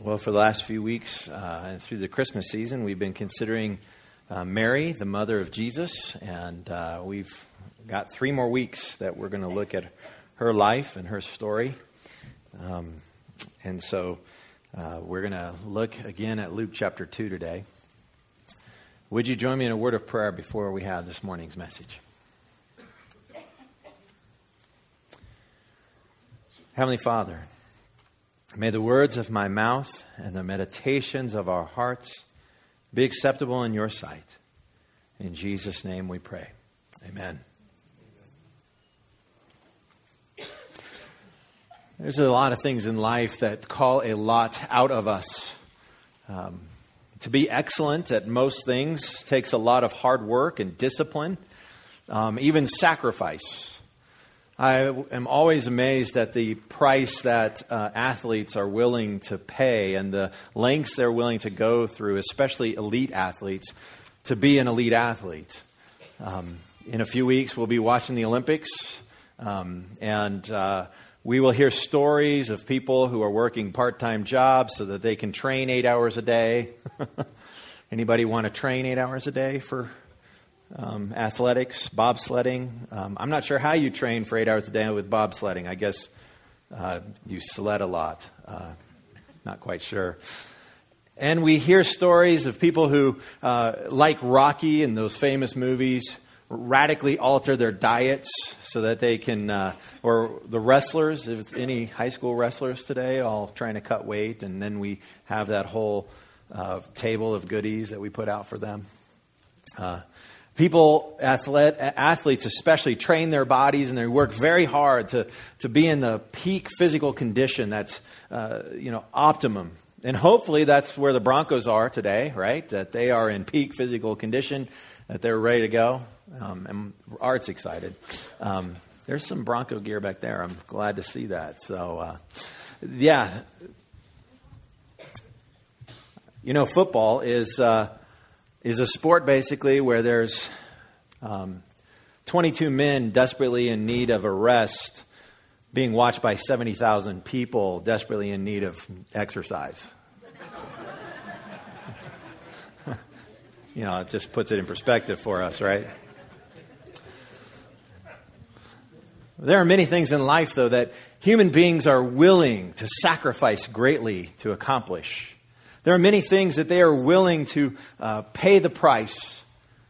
Well, for the last few weeks uh, and through the Christmas season, we've been considering uh, Mary, the mother of Jesus, and uh, we've got three more weeks that we're going to look at her life and her story. Um, and so uh, we're going to look again at Luke chapter 2 today. Would you join me in a word of prayer before we have this morning's message? Heavenly Father, May the words of my mouth and the meditations of our hearts be acceptable in your sight. In Jesus' name we pray. Amen. There's a lot of things in life that call a lot out of us. Um, to be excellent at most things takes a lot of hard work and discipline, um, even sacrifice. I am always amazed at the price that uh, athletes are willing to pay and the lengths they're willing to go through, especially elite athletes, to be an elite athlete. Um, in a few weeks, we'll be watching the Olympics, um, and uh, we will hear stories of people who are working part time jobs so that they can train eight hours a day. Anybody want to train eight hours a day for um, athletics, bobsledding. Um, I'm not sure how you train for eight hours a day with bobsledding. I guess uh, you sled a lot. Uh, not quite sure. And we hear stories of people who, uh, like Rocky in those famous movies, radically alter their diets so that they can, uh, or the wrestlers, if any high school wrestlers today, all trying to cut weight, and then we have that whole uh, table of goodies that we put out for them. Uh, People, athlete, athletes especially, train their bodies and they work very hard to, to be in the peak physical condition that's, uh, you know, optimum. And hopefully that's where the Broncos are today, right? That they are in peak physical condition, that they're ready to go. Um, and Art's excited. Um, there's some Bronco gear back there. I'm glad to see that. So, uh, yeah. You know, football is. Uh, is a sport basically where there's um, 22 men desperately in need of a rest being watched by 70,000 people desperately in need of exercise. you know, it just puts it in perspective for us, right? There are many things in life, though, that human beings are willing to sacrifice greatly to accomplish. There are many things that they are willing to uh, pay the price,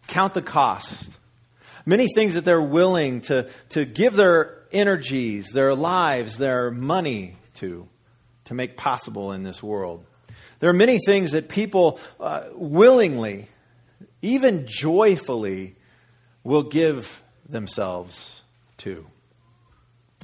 count the cost. Many things that they're willing to, to give their energies, their lives, their money to, to make possible in this world. There are many things that people uh, willingly, even joyfully, will give themselves to.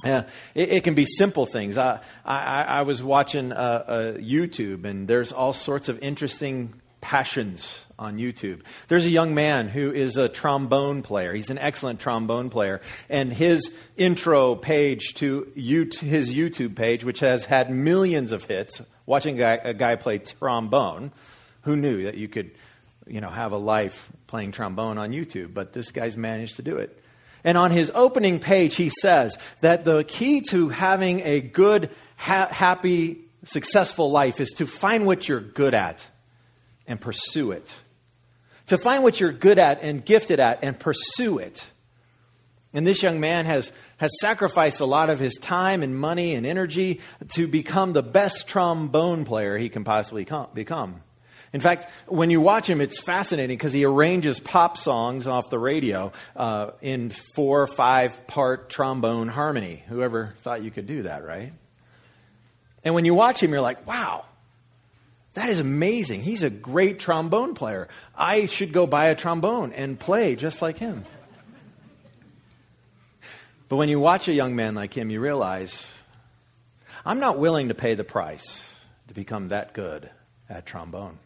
Yeah, it, it, can be simple things. I, I, I was watching uh, uh, YouTube, and there's all sorts of interesting passions on YouTube. There's a young man who is a trombone player. He's an excellent trombone player. And his intro page to his YouTube page, which has had millions of hits, watching a guy, a guy play trombone, who knew that you could you know, have a life playing trombone on YouTube? But this guy's managed to do it. And on his opening page, he says that the key to having a good, ha- happy, successful life is to find what you're good at and pursue it. To find what you're good at and gifted at and pursue it. And this young man has, has sacrificed a lot of his time and money and energy to become the best trombone player he can possibly com- become. In fact, when you watch him, it's fascinating because he arranges pop songs off the radio uh, in four or five part trombone harmony. Whoever thought you could do that, right? And when you watch him, you're like, wow, that is amazing. He's a great trombone player. I should go buy a trombone and play just like him. But when you watch a young man like him, you realize I'm not willing to pay the price to become that good at trombone.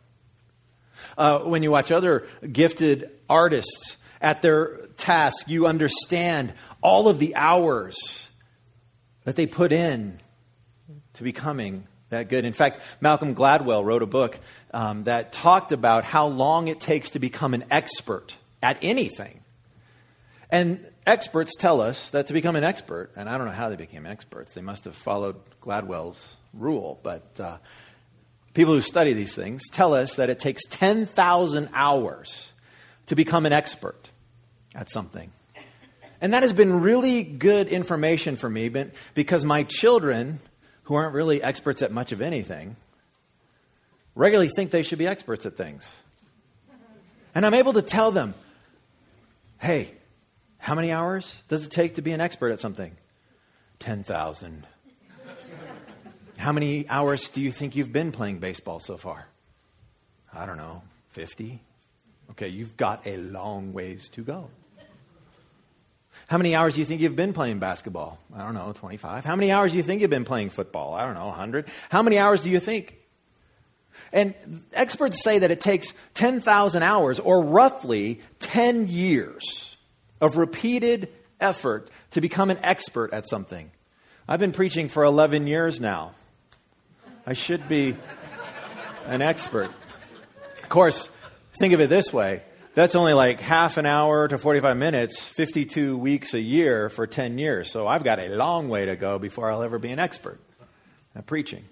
Uh, when you watch other gifted artists at their task, you understand all of the hours that they put in to becoming that good. In fact, Malcolm Gladwell wrote a book um, that talked about how long it takes to become an expert at anything. And experts tell us that to become an expert, and I don't know how they became experts, they must have followed Gladwell's rule, but uh, people who study these things tell us that it takes 10,000 hours to become an expert at something. And that has been really good information for me because my children, who aren't really experts at much of anything, regularly think they should be experts at things. And I'm able to tell them, hey, how many hours does it take to be an expert at something? 10,000. How many hours do you think you've been playing baseball so far? I don't know, 50? Okay, you've got a long ways to go. How many hours do you think you've been playing basketball? I don't know, 25. How many hours do you think you've been playing football? I don't know, 100. How many hours do you think? And experts say that it takes 10,000 hours, or roughly 10 years, of repeated effort to become an expert at something. I've been preaching for 11 years now. I should be an expert. Of course, think of it this way that's only like half an hour to 45 minutes, 52 weeks a year for 10 years. So I've got a long way to go before I'll ever be an expert at preaching.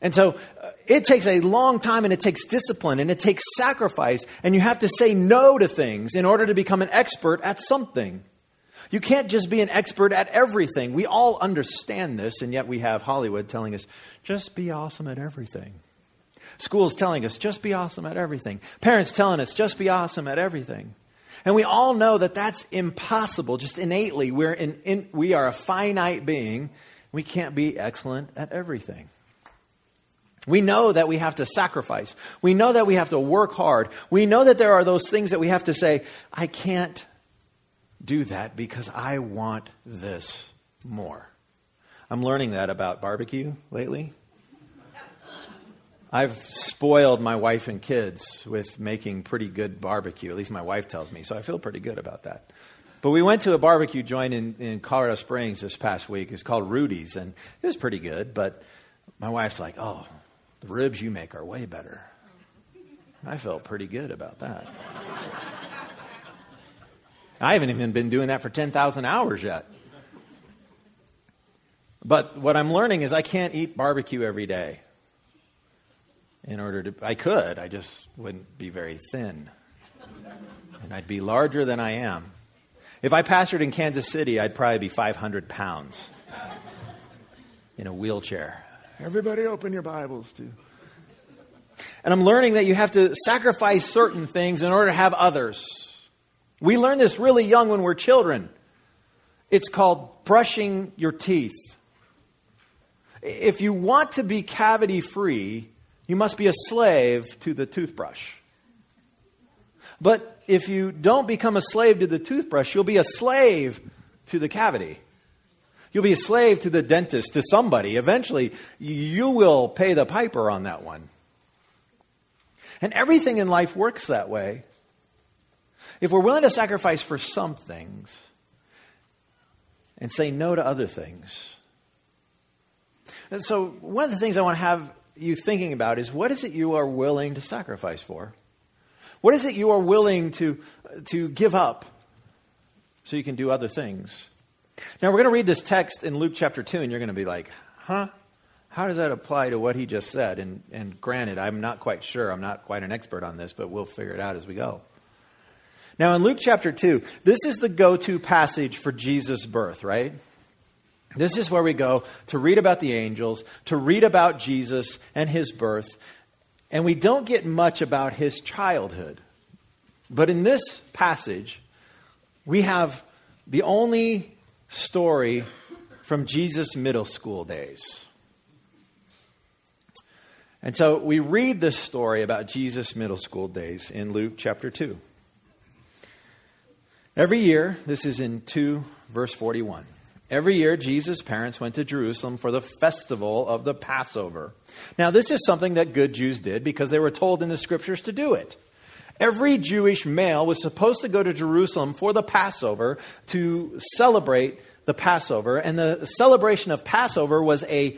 And so uh, it takes a long time and it takes discipline and it takes sacrifice, and you have to say no to things in order to become an expert at something. You can't just be an expert at everything. We all understand this, and yet we have Hollywood telling us, just be awesome at everything. Schools telling us, just be awesome at everything. Parents telling us, just be awesome at everything. And we all know that that's impossible, just innately. We're in, in, we are a finite being. We can't be excellent at everything. We know that we have to sacrifice. We know that we have to work hard. We know that there are those things that we have to say, I can't do that because I want this more. I'm learning that about barbecue lately. I've spoiled my wife and kids with making pretty good barbecue. At least my wife tells me, so I feel pretty good about that. But we went to a barbecue joint in, in Colorado Springs this past week. It's called Rudy's, and it was pretty good. But my wife's like, oh, the ribs you make are way better. I felt pretty good about that. I haven't even been doing that for 10,000 hours yet. But what I'm learning is I can't eat barbecue every day. In order to, I could, I just wouldn't be very thin. And I'd be larger than I am. If I pastored in Kansas City, I'd probably be 500 pounds in a wheelchair. Everybody open your Bibles to. And I'm learning that you have to sacrifice certain things in order to have others. We learn this really young when we're children. It's called brushing your teeth. If you want to be cavity free, you must be a slave to the toothbrush. But if you don't become a slave to the toothbrush, you'll be a slave to the cavity. You'll be a slave to the dentist, to somebody. Eventually, you will pay the piper on that one. And everything in life works that way. If we're willing to sacrifice for some things and say no to other things. And so, one of the things I want to have you thinking about is what is it you are willing to sacrifice for? What is it you are willing to, to give up so you can do other things? Now, we're going to read this text in Luke chapter 2, and you're going to be like, huh? How does that apply to what he just said? And, and granted, I'm not quite sure. I'm not quite an expert on this, but we'll figure it out as we go. Now, in Luke chapter 2, this is the go to passage for Jesus' birth, right? This is where we go to read about the angels, to read about Jesus and his birth, and we don't get much about his childhood. But in this passage, we have the only story from Jesus' middle school days. And so we read this story about Jesus' middle school days in Luke chapter 2. Every year, this is in 2, verse 41. Every year, Jesus' parents went to Jerusalem for the festival of the Passover. Now, this is something that good Jews did because they were told in the scriptures to do it. Every Jewish male was supposed to go to Jerusalem for the Passover to celebrate the Passover, and the celebration of Passover was a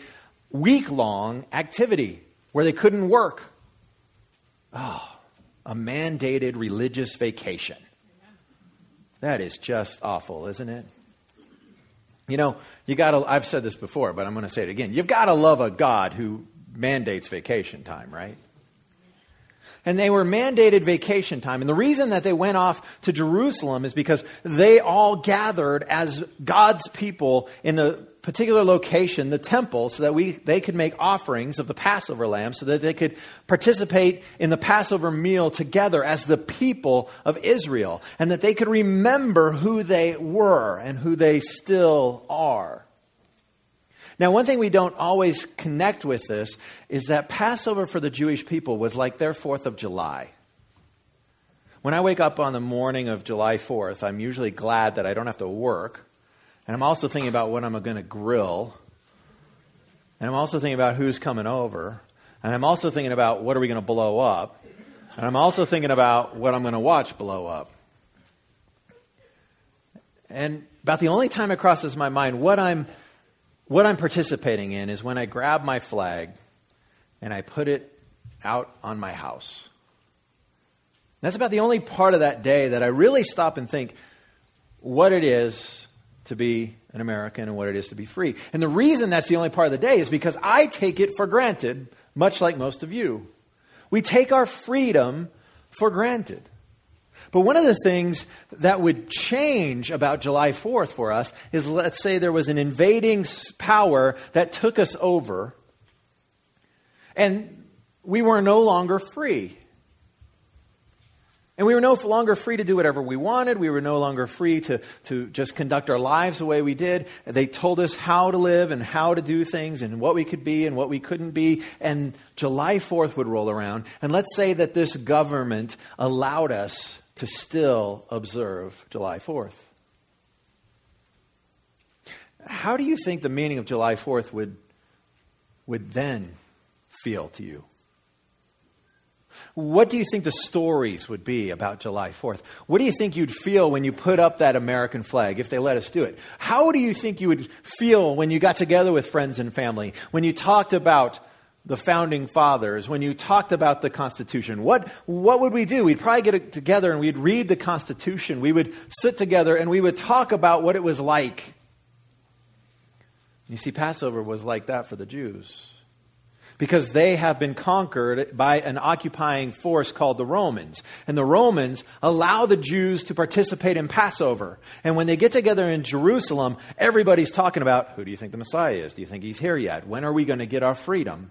week long activity where they couldn't work. Oh, a mandated religious vacation. That is just awful, isn't it? You know, you got to, I've said this before, but I'm going to say it again. You've got to love a God who mandates vacation time, right? And they were mandated vacation time. And the reason that they went off to Jerusalem is because they all gathered as God's people in the particular location, the temple, so that we, they could make offerings of the Passover lamb, so that they could participate in the Passover meal together as the people of Israel, and that they could remember who they were and who they still are. Now, one thing we don't always connect with this is that Passover for the Jewish people was like their 4th of July. When I wake up on the morning of July 4th, I'm usually glad that I don't have to work and I'm also thinking about what I'm going to grill. And I'm also thinking about who's coming over. And I'm also thinking about what are we going to blow up. And I'm also thinking about what I'm going to watch blow up. And about the only time it crosses my mind what I'm what I'm participating in is when I grab my flag and I put it out on my house. That's about the only part of that day that I really stop and think what it is to be an American and what it is to be free. And the reason that's the only part of the day is because I take it for granted, much like most of you. We take our freedom for granted. But one of the things that would change about July 4th for us is let's say there was an invading power that took us over, and we were no longer free. And we were no longer free to do whatever we wanted. We were no longer free to, to just conduct our lives the way we did. They told us how to live and how to do things and what we could be and what we couldn't be. And July 4th would roll around. And let's say that this government allowed us to still observe July 4th. How do you think the meaning of July 4th would, would then feel to you? What do you think the stories would be about July 4th? What do you think you'd feel when you put up that American flag, if they let us do it? How do you think you would feel when you got together with friends and family, when you talked about the founding fathers, when you talked about the Constitution? What, what would we do? We'd probably get together and we'd read the Constitution. We would sit together and we would talk about what it was like. You see, Passover was like that for the Jews because they have been conquered by an occupying force called the Romans. And the Romans allow the Jews to participate in Passover. And when they get together in Jerusalem, everybody's talking about who do you think the Messiah is? Do you think he's here yet? When are we going to get our freedom?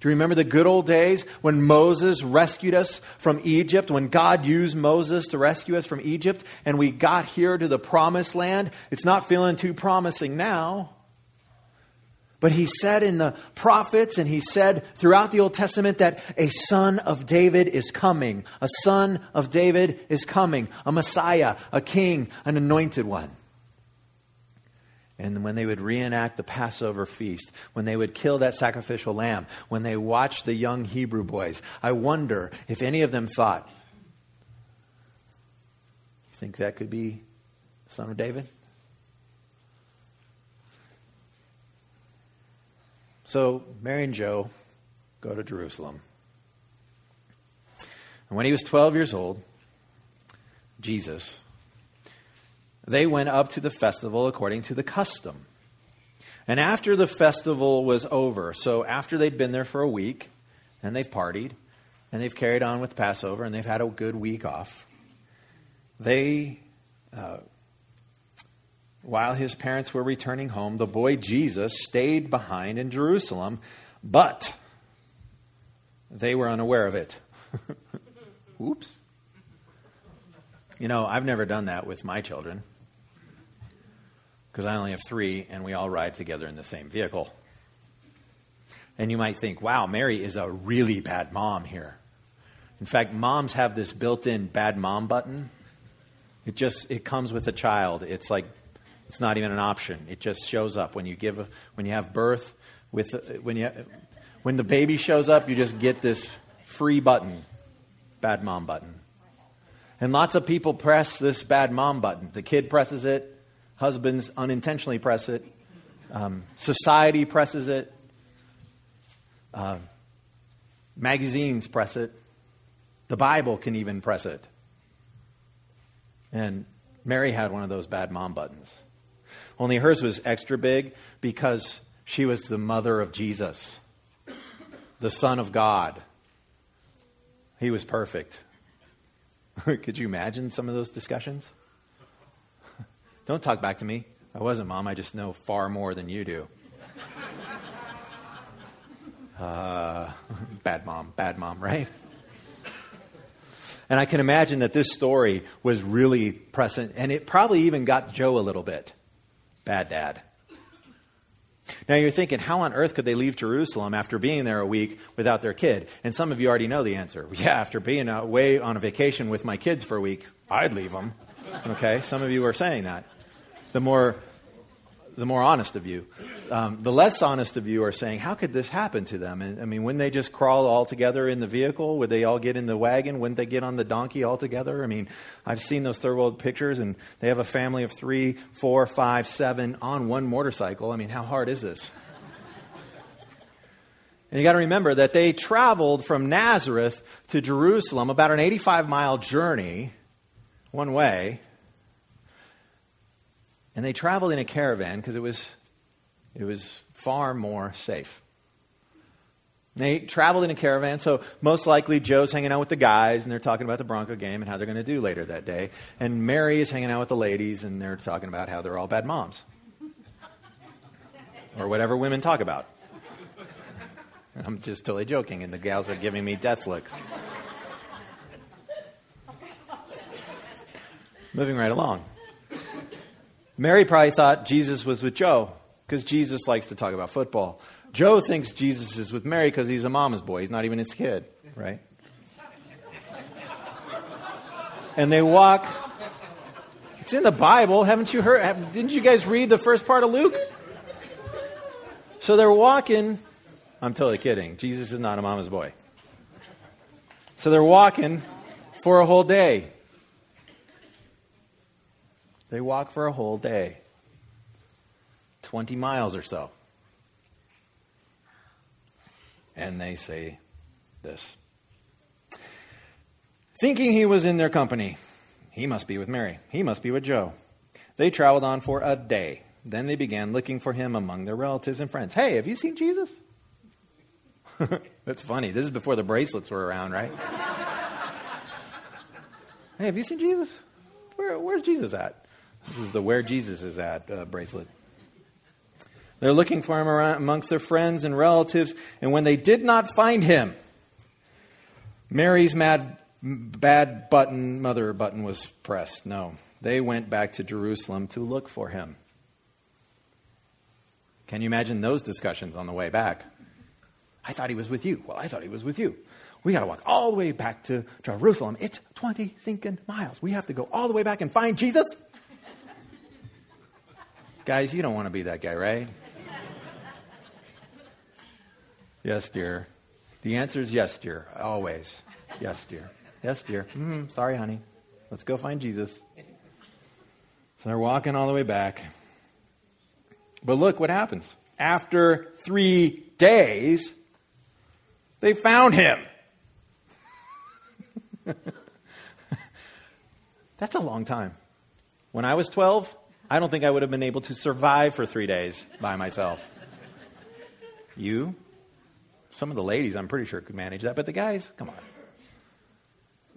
Do you remember the good old days when Moses rescued us from Egypt, when God used Moses to rescue us from Egypt, and we got here to the promised land? It's not feeling too promising now. But he said in the prophets and he said throughout the Old Testament that a son of David is coming. A son of David is coming. A Messiah, a king, an anointed one. And when they would reenact the Passover feast, when they would kill that sacrificial lamb, when they watched the young Hebrew boys, I wonder if any of them thought, you think that could be son of David? So Mary and Joe go to Jerusalem. And when he was 12 years old, Jesus, they went up to the festival according to the custom. And after the festival was over, so after they'd been there for a week, and they've partied, and they've carried on with Passover, and they've had a good week off, they uh, while his parents were returning home, the boy Jesus stayed behind in Jerusalem, but they were unaware of it. Oops. You know, I've never done that with my children because I only have three and we all ride together in the same vehicle. And you might think, wow, Mary is a really bad mom here. In fact, moms have this built in bad mom button. It just it comes with the child. It's like it's not even an option. It just shows up when you give when you have birth with when you when the baby shows up, you just get this free button, bad mom button. And lots of people press this bad mom button. The kid presses it, husbands unintentionally press it, um, society presses it, uh, magazines press it, the Bible can even press it. And Mary had one of those bad mom buttons. Only hers was extra big because she was the mother of Jesus. the Son of God. He was perfect. Could you imagine some of those discussions? Don't talk back to me. I wasn't, Mom. I just know far more than you do. Uh, bad mom, bad mom, right? And I can imagine that this story was really present, and it probably even got Joe a little bit. Bad dad. Now you're thinking, how on earth could they leave Jerusalem after being there a week without their kid? And some of you already know the answer. Yeah, after being away on a vacation with my kids for a week, I'd leave them. Okay, some of you are saying that. The more, the more honest of you. Um, the less honest of you are saying, how could this happen to them? And, I mean, wouldn't they just crawl all together in the vehicle? Would they all get in the wagon? Wouldn't they get on the donkey all together? I mean, I've seen those third world pictures, and they have a family of three, four, five, seven on one motorcycle. I mean, how hard is this? And you got to remember that they traveled from Nazareth to Jerusalem, about an 85 mile journey, one way. And they traveled in a caravan because it was it was far more safe. They traveled in a caravan, so most likely Joe's hanging out with the guys and they're talking about the Bronco game and how they're going to do later that day. And Mary is hanging out with the ladies and they're talking about how they're all bad moms. or whatever women talk about. I'm just totally joking, and the gals are giving me death looks. Moving right along. Mary probably thought Jesus was with Joe because Jesus likes to talk about football. Joe thinks Jesus is with Mary because he's a mama's boy. He's not even his kid, right? And they walk. It's in the Bible. Haven't you heard? Didn't you guys read the first part of Luke? So they're walking. I'm totally kidding. Jesus is not a mama's boy. So they're walking for a whole day. They walk for a whole day. 20 miles or so. And they say this Thinking he was in their company, he must be with Mary. He must be with Joe. They traveled on for a day. Then they began looking for him among their relatives and friends. Hey, have you seen Jesus? That's funny. This is before the bracelets were around, right? hey, have you seen Jesus? Where, where's Jesus at? This is the Where Jesus is At uh, bracelet. They're looking for him around, amongst their friends and relatives, and when they did not find him, Mary's mad, bad button, mother button was pressed. No, they went back to Jerusalem to look for him. Can you imagine those discussions on the way back? I thought he was with you. Well, I thought he was with you. We got to walk all the way back to Jerusalem. It's 20 thinking miles. We have to go all the way back and find Jesus. Guys, you don't want to be that guy, right? Yes, dear. The answer is yes, dear. Always. Yes, dear. Yes, dear. Mm, sorry, honey. Let's go find Jesus. So they're walking all the way back. But look what happens. After three days, they found him. That's a long time. When I was 12, I don't think I would have been able to survive for three days by myself. You? Some of the ladies, I'm pretty sure, could manage that, but the guys, come on.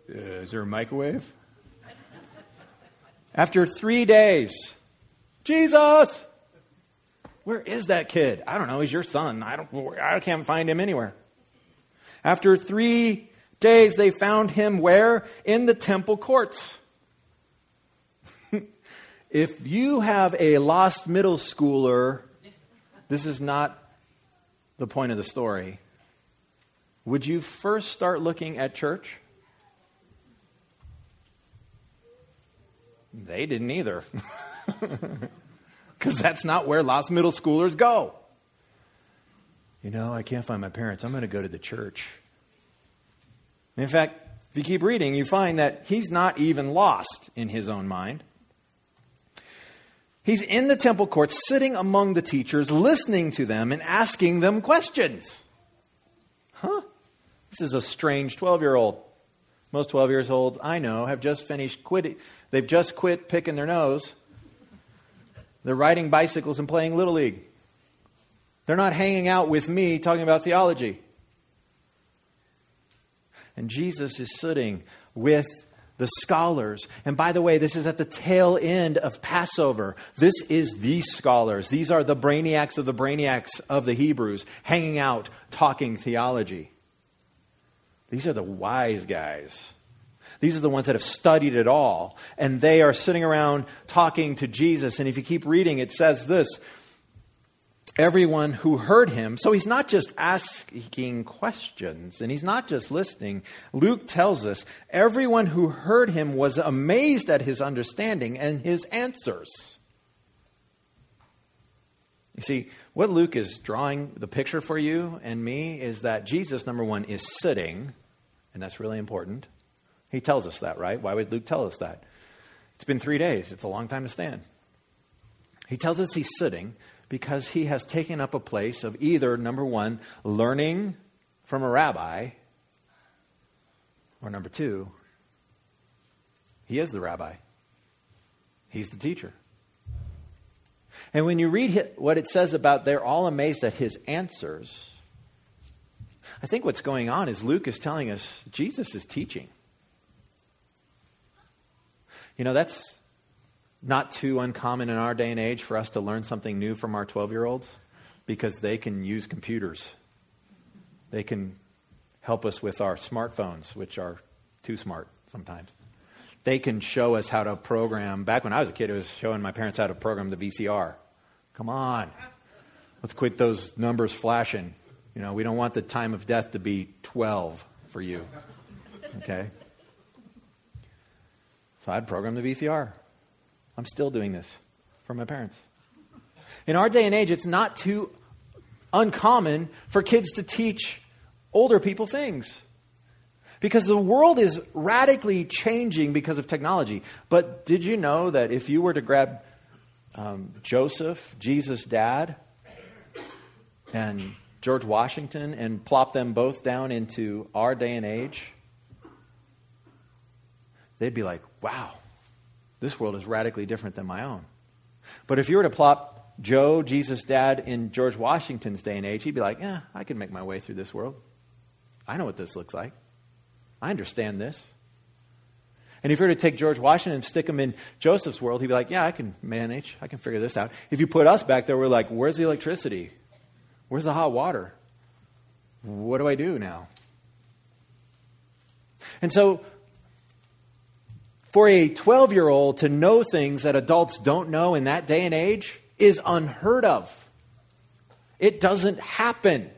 Uh, is there a microwave? After three days, Jesus! Where is that kid? I don't know. He's your son. I don't. I can't find him anywhere. After three days, they found him where? In the temple courts. if you have a lost middle schooler, this is not the point of the story would you first start looking at church? They didn't either. Because that's not where lost middle schoolers go. You know, I can't find my parents. I'm going to go to the church. In fact, if you keep reading, you find that he's not even lost in his own mind. He's in the temple courts, sitting among the teachers, listening to them and asking them questions. Huh? This is a strange 12 year old. Most 12 years old I know have just finished quitting. They've just quit picking their nose. They're riding bicycles and playing Little League. They're not hanging out with me talking about theology. And Jesus is sitting with the scholars. And by the way, this is at the tail end of Passover. This is the scholars. These are the brainiacs of the brainiacs of the Hebrews hanging out, talking theology. These are the wise guys. These are the ones that have studied it all. And they are sitting around talking to Jesus. And if you keep reading, it says this everyone who heard him. So he's not just asking questions and he's not just listening. Luke tells us everyone who heard him was amazed at his understanding and his answers. You see, what Luke is drawing the picture for you and me is that Jesus, number one, is sitting, and that's really important. He tells us that, right? Why would Luke tell us that? It's been three days, it's a long time to stand. He tells us he's sitting because he has taken up a place of either, number one, learning from a rabbi, or number two, he is the rabbi. He's the teacher. And when you read what it says about they're all amazed at his answers, I think what's going on is Luke is telling us Jesus is teaching. You know, that's not too uncommon in our day and age for us to learn something new from our 12 year olds because they can use computers. They can help us with our smartphones, which are too smart sometimes. They can show us how to program. Back when I was a kid, it was showing my parents how to program the VCR. Come on. Let's quit those numbers flashing. You know, we don't want the time of death to be 12 for you. Okay? So I'd program the VCR. I'm still doing this for my parents. In our day and age, it's not too uncommon for kids to teach older people things. Because the world is radically changing because of technology. But did you know that if you were to grab um, Joseph, Jesus' dad, and George Washington and plop them both down into our day and age, they'd be like, wow, this world is radically different than my own. But if you were to plop Joe, Jesus' dad, in George Washington's day and age, he'd be like, yeah, I can make my way through this world. I know what this looks like. I understand this. And if you were to take George Washington and stick him in Joseph's world, he'd be like, yeah, I can manage. I can figure this out. If you put us back there, we're like, where's the electricity? Where's the hot water? What do I do now? And so for a 12 year old to know things that adults don't know in that day and age is unheard of. It doesn't happen.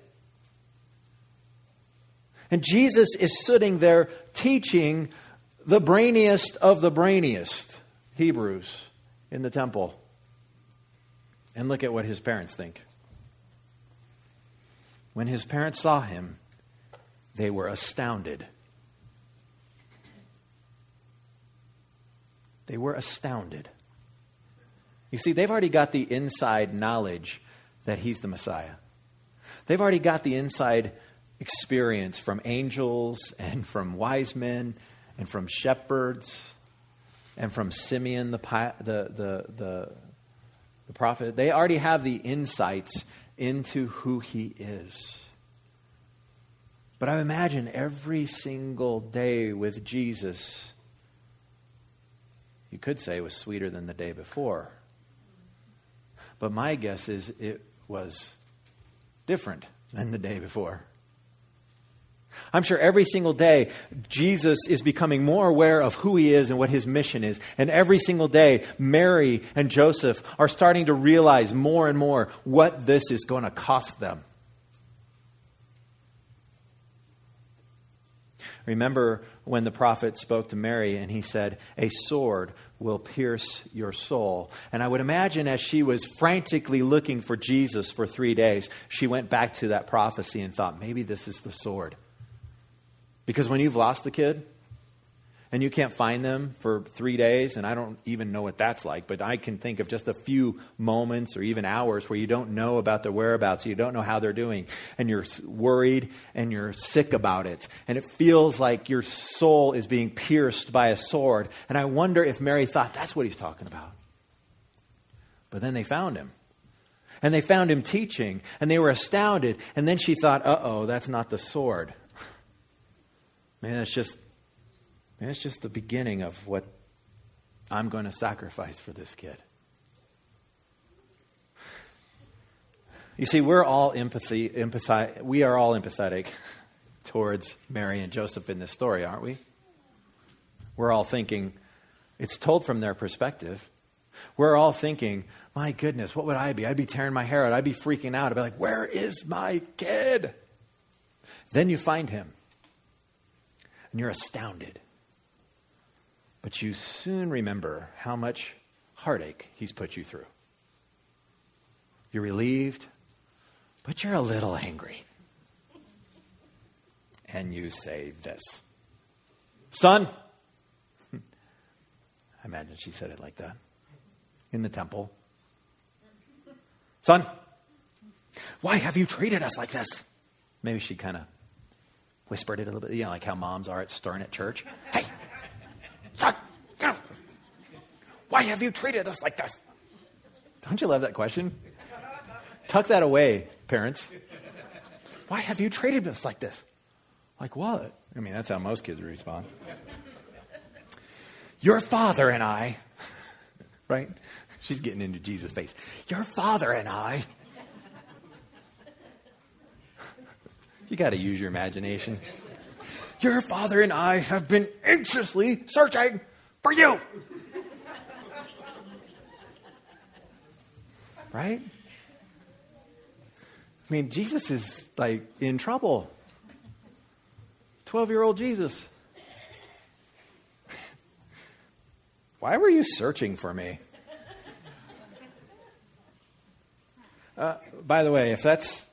And Jesus is sitting there teaching the brainiest of the brainiest Hebrews in the temple. And look at what his parents think. When his parents saw him, they were astounded. They were astounded. You see, they've already got the inside knowledge that he's the Messiah. They've already got the inside experience from angels and from wise men and from shepherds and from Simeon, the, the, the, the, the prophet. They already have the insights into who he is. But I imagine every single day with Jesus you could say was sweeter than the day before. But my guess is it was different than the day before. I'm sure every single day Jesus is becoming more aware of who he is and what his mission is. And every single day, Mary and Joseph are starting to realize more and more what this is going to cost them. Remember when the prophet spoke to Mary and he said, A sword will pierce your soul. And I would imagine as she was frantically looking for Jesus for three days, she went back to that prophecy and thought, maybe this is the sword. Because when you've lost a kid, and you can't find them for three days, and I don't even know what that's like, but I can think of just a few moments or even hours where you don't know about their whereabouts, you don't know how they're doing, and you're worried and you're sick about it. And it feels like your soul is being pierced by a sword. And I wonder if Mary thought that's what he's talking about. But then they found him. And they found him teaching, and they were astounded. And then she thought, uh oh, that's not the sword. Maybe that's just, maybe that's just the beginning of what I'm going to sacrifice for this kid. You see, we're all empathy, empathize, we are all empathetic towards Mary and Joseph in this story, aren't we? We're all thinking, it's told from their perspective. We're all thinking, my goodness, what would I be? I'd be tearing my hair out. I'd be freaking out. I'd be like, where is my kid? Then you find him, and you're astounded. But you soon remember how much heartache he's put you through. You're relieved, but you're a little angry. And you say this Son, I imagine she said it like that in the temple. Son, why have you treated us like this? Maybe she kind of whispered it a little bit, you know, like how moms are at stern at church. Hey, son, why have you treated us like this? Don't you love that question? Tuck that away, parents. Why have you treated us like this? Like what? I mean, that's how most kids respond. Your father and I, right? She's getting into Jesus' face. Your father and I. You got to use your imagination. Your father and I have been anxiously searching for you. Right? I mean, Jesus is like in trouble. 12 year old Jesus. Why were you searching for me? Uh, by the way, if that's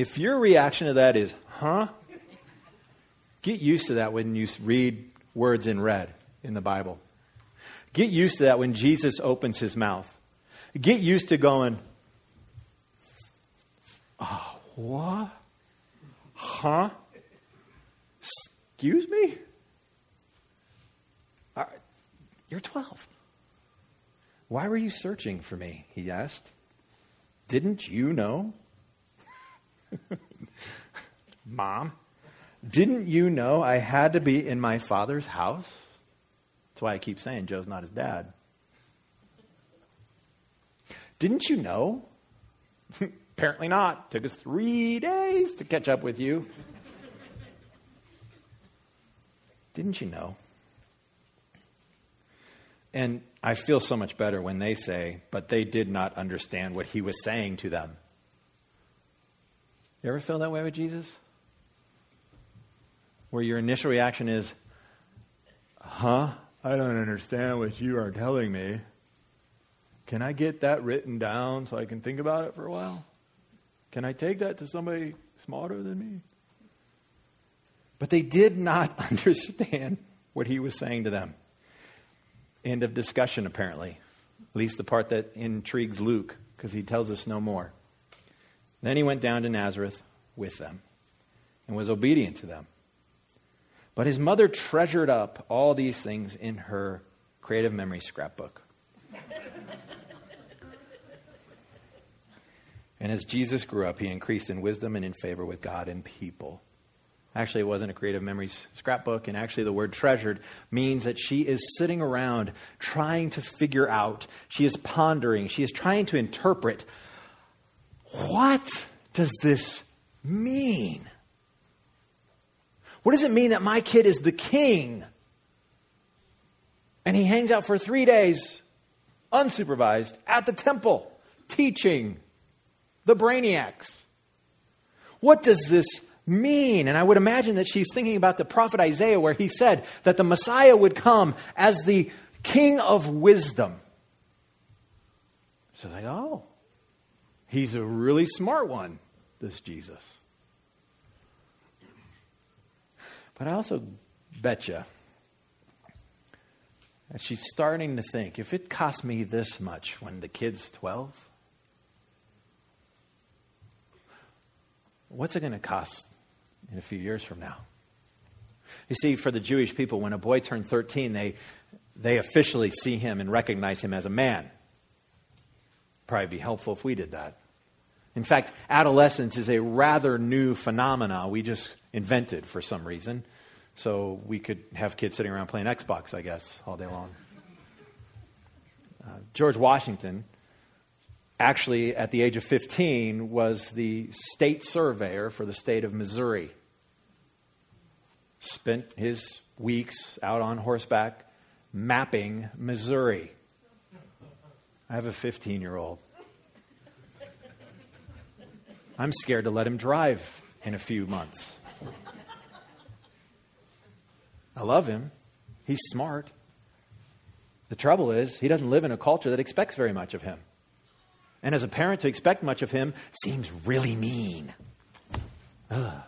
if your reaction to that is, huh? Get used to that when you read words in red in the Bible. Get used to that when Jesus opens his mouth. Get used to going, oh, what? Huh? Excuse me? You're 12. Why were you searching for me? He asked. Didn't you know? Mom, didn't you know I had to be in my father's house? That's why I keep saying Joe's not his dad. Didn't you know? Apparently not. Took us three days to catch up with you. Didn't you know? And I feel so much better when they say, but they did not understand what he was saying to them. You ever feel that way with Jesus? Where your initial reaction is, huh? I don't understand what you are telling me. Can I get that written down so I can think about it for a while? Can I take that to somebody smarter than me? But they did not understand what he was saying to them. End of discussion, apparently. At least the part that intrigues Luke, because he tells us no more. Then he went down to Nazareth with them and was obedient to them. But his mother treasured up all these things in her creative memory scrapbook. and as Jesus grew up, he increased in wisdom and in favor with God and people. Actually, it wasn't a creative memories scrapbook, and actually, the word treasured means that she is sitting around trying to figure out, she is pondering, she is trying to interpret what does this mean? What does it mean that my kid is the king? And he hangs out for three days, unsupervised, at the temple, teaching the brainiacs. What does this mean? And I would imagine that she's thinking about the prophet Isaiah, where he said that the Messiah would come as the king of wisdom. So, like, oh, he's a really smart one, this Jesus. But I also bet you that she's starting to think if it cost me this much when the kid's 12, what's it going to cost in a few years from now? You see, for the Jewish people, when a boy turned 13, they, they officially see him and recognize him as a man. Probably be helpful if we did that. In fact, adolescence is a rather new phenomena we just invented for some reason. So we could have kids sitting around playing Xbox, I guess, all day long. Uh, George Washington, actually, at the age of 15, was the state surveyor for the state of Missouri. Spent his weeks out on horseback mapping Missouri. I have a 15 year old. I'm scared to let him drive in a few months. I love him. He's smart. The trouble is, he doesn't live in a culture that expects very much of him. And as a parent, to expect much of him seems really mean. Ugh.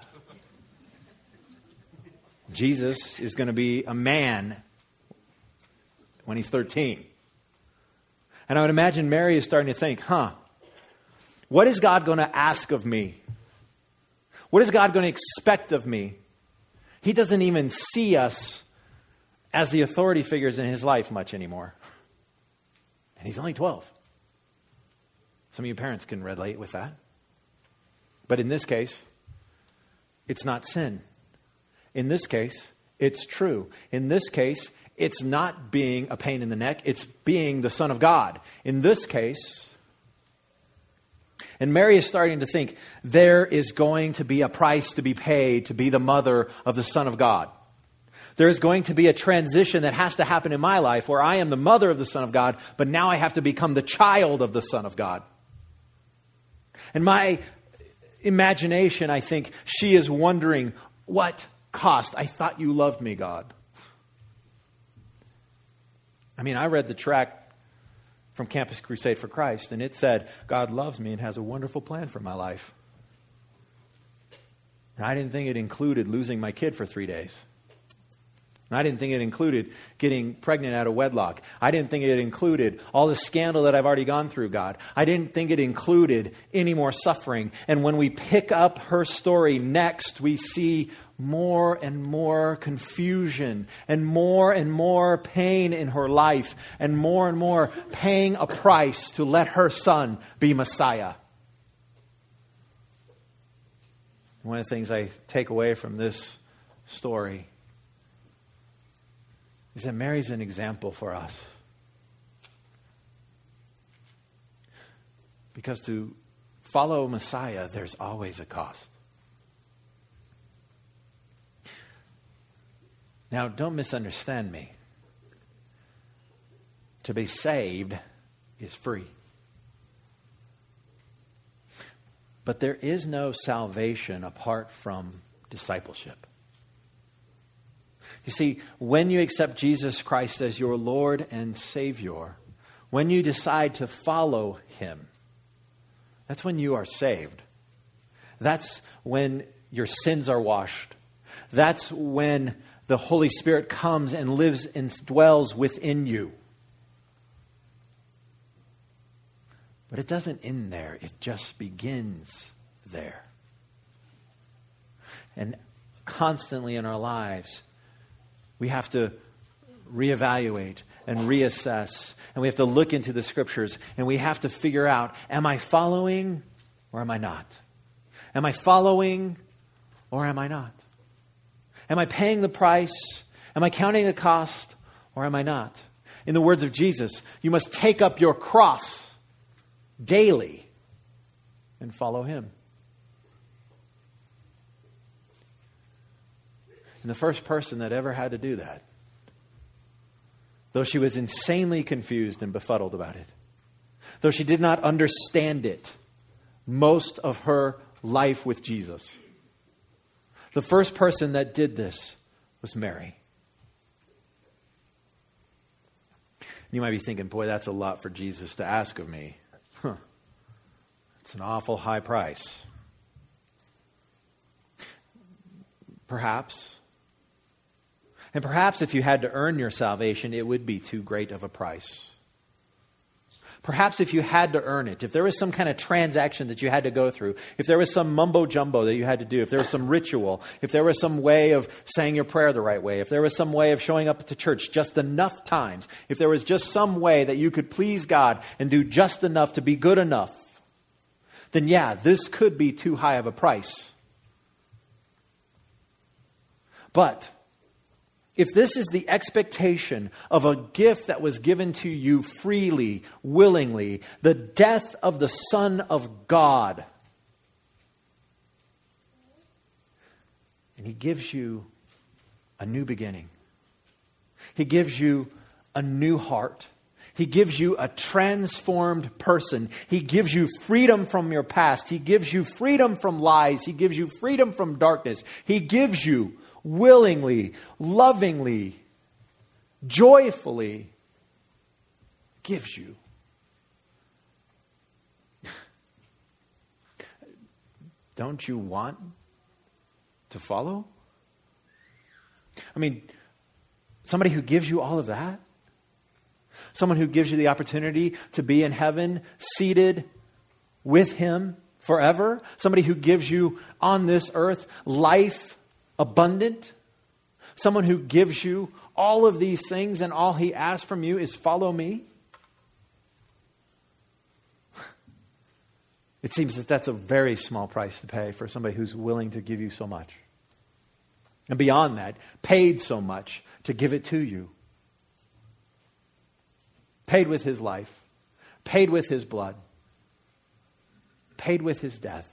Jesus is going to be a man when he's 13. And I would imagine Mary is starting to think, huh, what is God going to ask of me? What is God going to expect of me? He doesn't even see us as the authority figures in his life much anymore. And he's only 12. Some of you parents can relate with that. But in this case, it's not sin. In this case, it's true. In this case, it's not being a pain in the neck, it's being the Son of God. In this case, and Mary is starting to think there is going to be a price to be paid to be the mother of the Son of God. There is going to be a transition that has to happen in my life where I am the mother of the Son of God, but now I have to become the child of the Son of God. And my imagination, I think, she is wondering, what cost? I thought you loved me, God. I mean, I read the tract from Campus Crusade for Christ, and it said, God loves me and has a wonderful plan for my life. And I didn't think it included losing my kid for three days. I didn't think it included getting pregnant out of wedlock. I didn't think it included all the scandal that I've already gone through, God. I didn't think it included any more suffering. And when we pick up her story next, we see more and more confusion and more and more pain in her life and more and more paying a price to let her son be Messiah. One of the things I take away from this story is that Mary's an example for us. Because to follow Messiah, there's always a cost. Now, don't misunderstand me. To be saved is free. But there is no salvation apart from discipleship. You see, when you accept Jesus Christ as your Lord and Savior, when you decide to follow Him, that's when you are saved. That's when your sins are washed. That's when the Holy Spirit comes and lives and dwells within you. But it doesn't end there, it just begins there. And constantly in our lives, we have to reevaluate and reassess, and we have to look into the scriptures, and we have to figure out am I following or am I not? Am I following or am I not? Am I paying the price? Am I counting the cost? Or am I not? In the words of Jesus, you must take up your cross daily and follow him. And the first person that ever had to do that, though she was insanely confused and befuddled about it, though she did not understand it most of her life with Jesus, the first person that did this was Mary. You might be thinking, boy, that's a lot for Jesus to ask of me. Huh. It's an awful high price. Perhaps. And perhaps if you had to earn your salvation, it would be too great of a price. Perhaps if you had to earn it, if there was some kind of transaction that you had to go through, if there was some mumbo jumbo that you had to do, if there was some ritual, if there was some way of saying your prayer the right way, if there was some way of showing up to church just enough times, if there was just some way that you could please God and do just enough to be good enough, then yeah, this could be too high of a price. But if this is the expectation of a gift that was given to you freely, willingly, the death of the Son of God, and He gives you a new beginning, He gives you a new heart. He gives you a transformed person. He gives you freedom from your past. He gives you freedom from lies. He gives you freedom from darkness. He gives you willingly, lovingly, joyfully gives you. Don't you want to follow? I mean, somebody who gives you all of that, someone who gives you the opportunity to be in heaven, seated with Him forever, somebody who gives you on this earth life abundant, someone who gives you all of these things, and all he asks from you is follow me? It seems that that's a very small price to pay for somebody who's willing to give you so much. And beyond that, paid so much to give it to you. Paid with his life, paid with his blood, paid with his death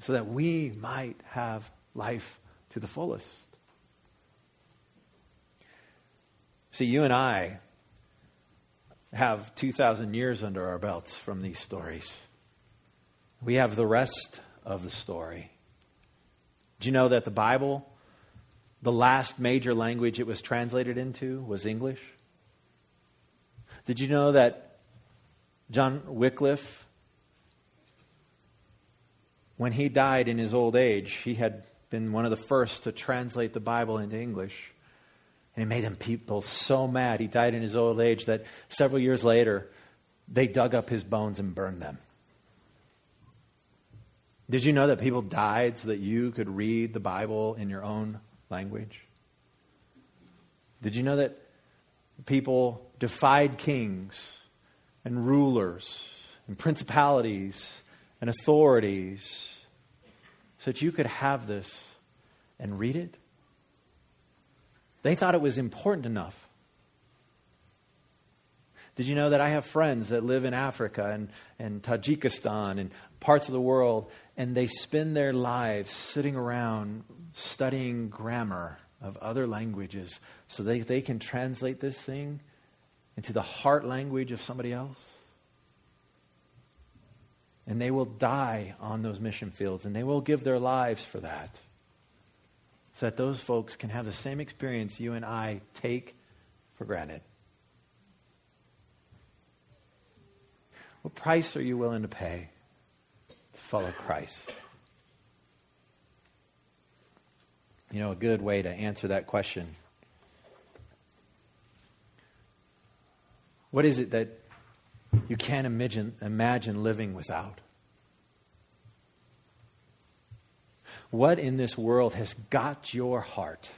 so that we might have life to the fullest. See, you and I have 2,000 years under our belts from these stories. We have the rest of the story. Do you know that the Bible, the last major language it was translated into, was English? Did you know that John Wycliffe when he died in his old age, he had been one of the first to translate the Bible into English. And it made them people so mad. He died in his old age that several years later, they dug up his bones and burned them. Did you know that people died so that you could read the Bible in your own language? Did you know that people defied kings and rulers and principalities and authorities so that you could have this and read it? They thought it was important enough. Did you know that I have friends that live in Africa and, and Tajikistan and parts of the world, and they spend their lives sitting around studying grammar of other languages so they, they can translate this thing into the heart language of somebody else? And they will die on those mission fields, and they will give their lives for that. So that those folks can have the same experience you and I take for granted. What price are you willing to pay to follow Christ? You know, a good way to answer that question. What is it that you can't imagine, imagine living without. What in this world has got your heart?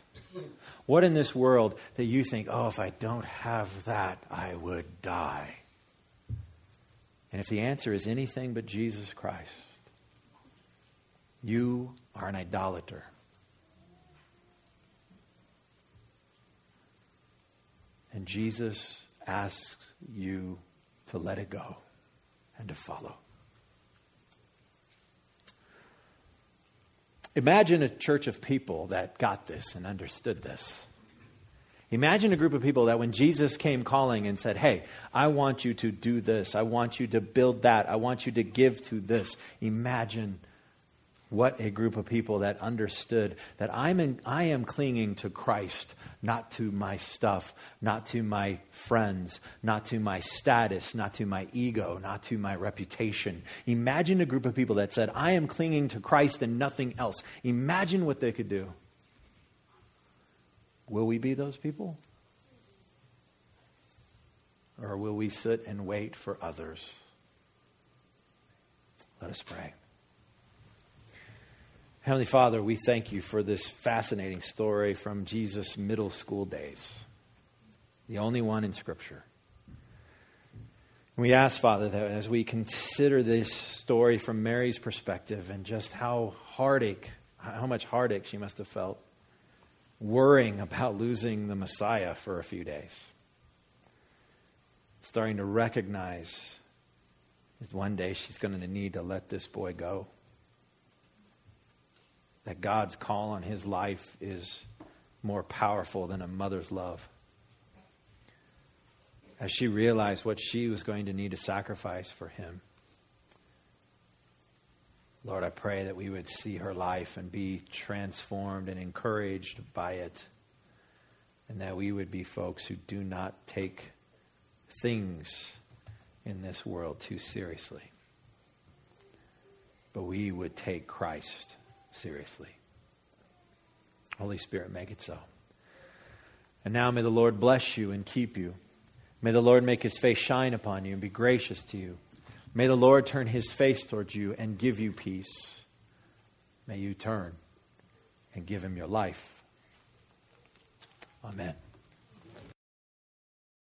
What in this world that you think, oh, if I don't have that, I would die? And if the answer is anything but Jesus Christ, you are an idolater. And Jesus asks you to let it go and to follow. Imagine a church of people that got this and understood this. Imagine a group of people that when Jesus came calling and said, Hey, I want you to do this, I want you to build that, I want you to give to this. Imagine what a group of people that understood that I'm in, I am clinging to Christ, not to my stuff, not to my friends, not to my status, not to my ego, not to my reputation. Imagine a group of people that said, I am clinging to Christ and nothing else. Imagine what they could do. Will we be those people? Or will we sit and wait for others? Let us pray. Heavenly Father, we thank you for this fascinating story from Jesus' middle school days, the only one in Scripture. We ask, Father, that as we consider this story from Mary's perspective and just how heartache, how much heartache she must have felt, worrying about losing the Messiah for a few days, starting to recognize that one day she's going to need to let this boy go. That God's call on his life is more powerful than a mother's love as she realized what she was going to need to sacrifice for him. Lord, I pray that we would see her life and be transformed and encouraged by it, and that we would be folks who do not take things in this world too seriously, but we would take Christ seriously. Holy Spirit, make it so. And now may the Lord bless you and keep you. May the Lord make his face shine upon you and be gracious to you. May the Lord turn his face towards you and give you peace. May you turn and give him your life. Amen.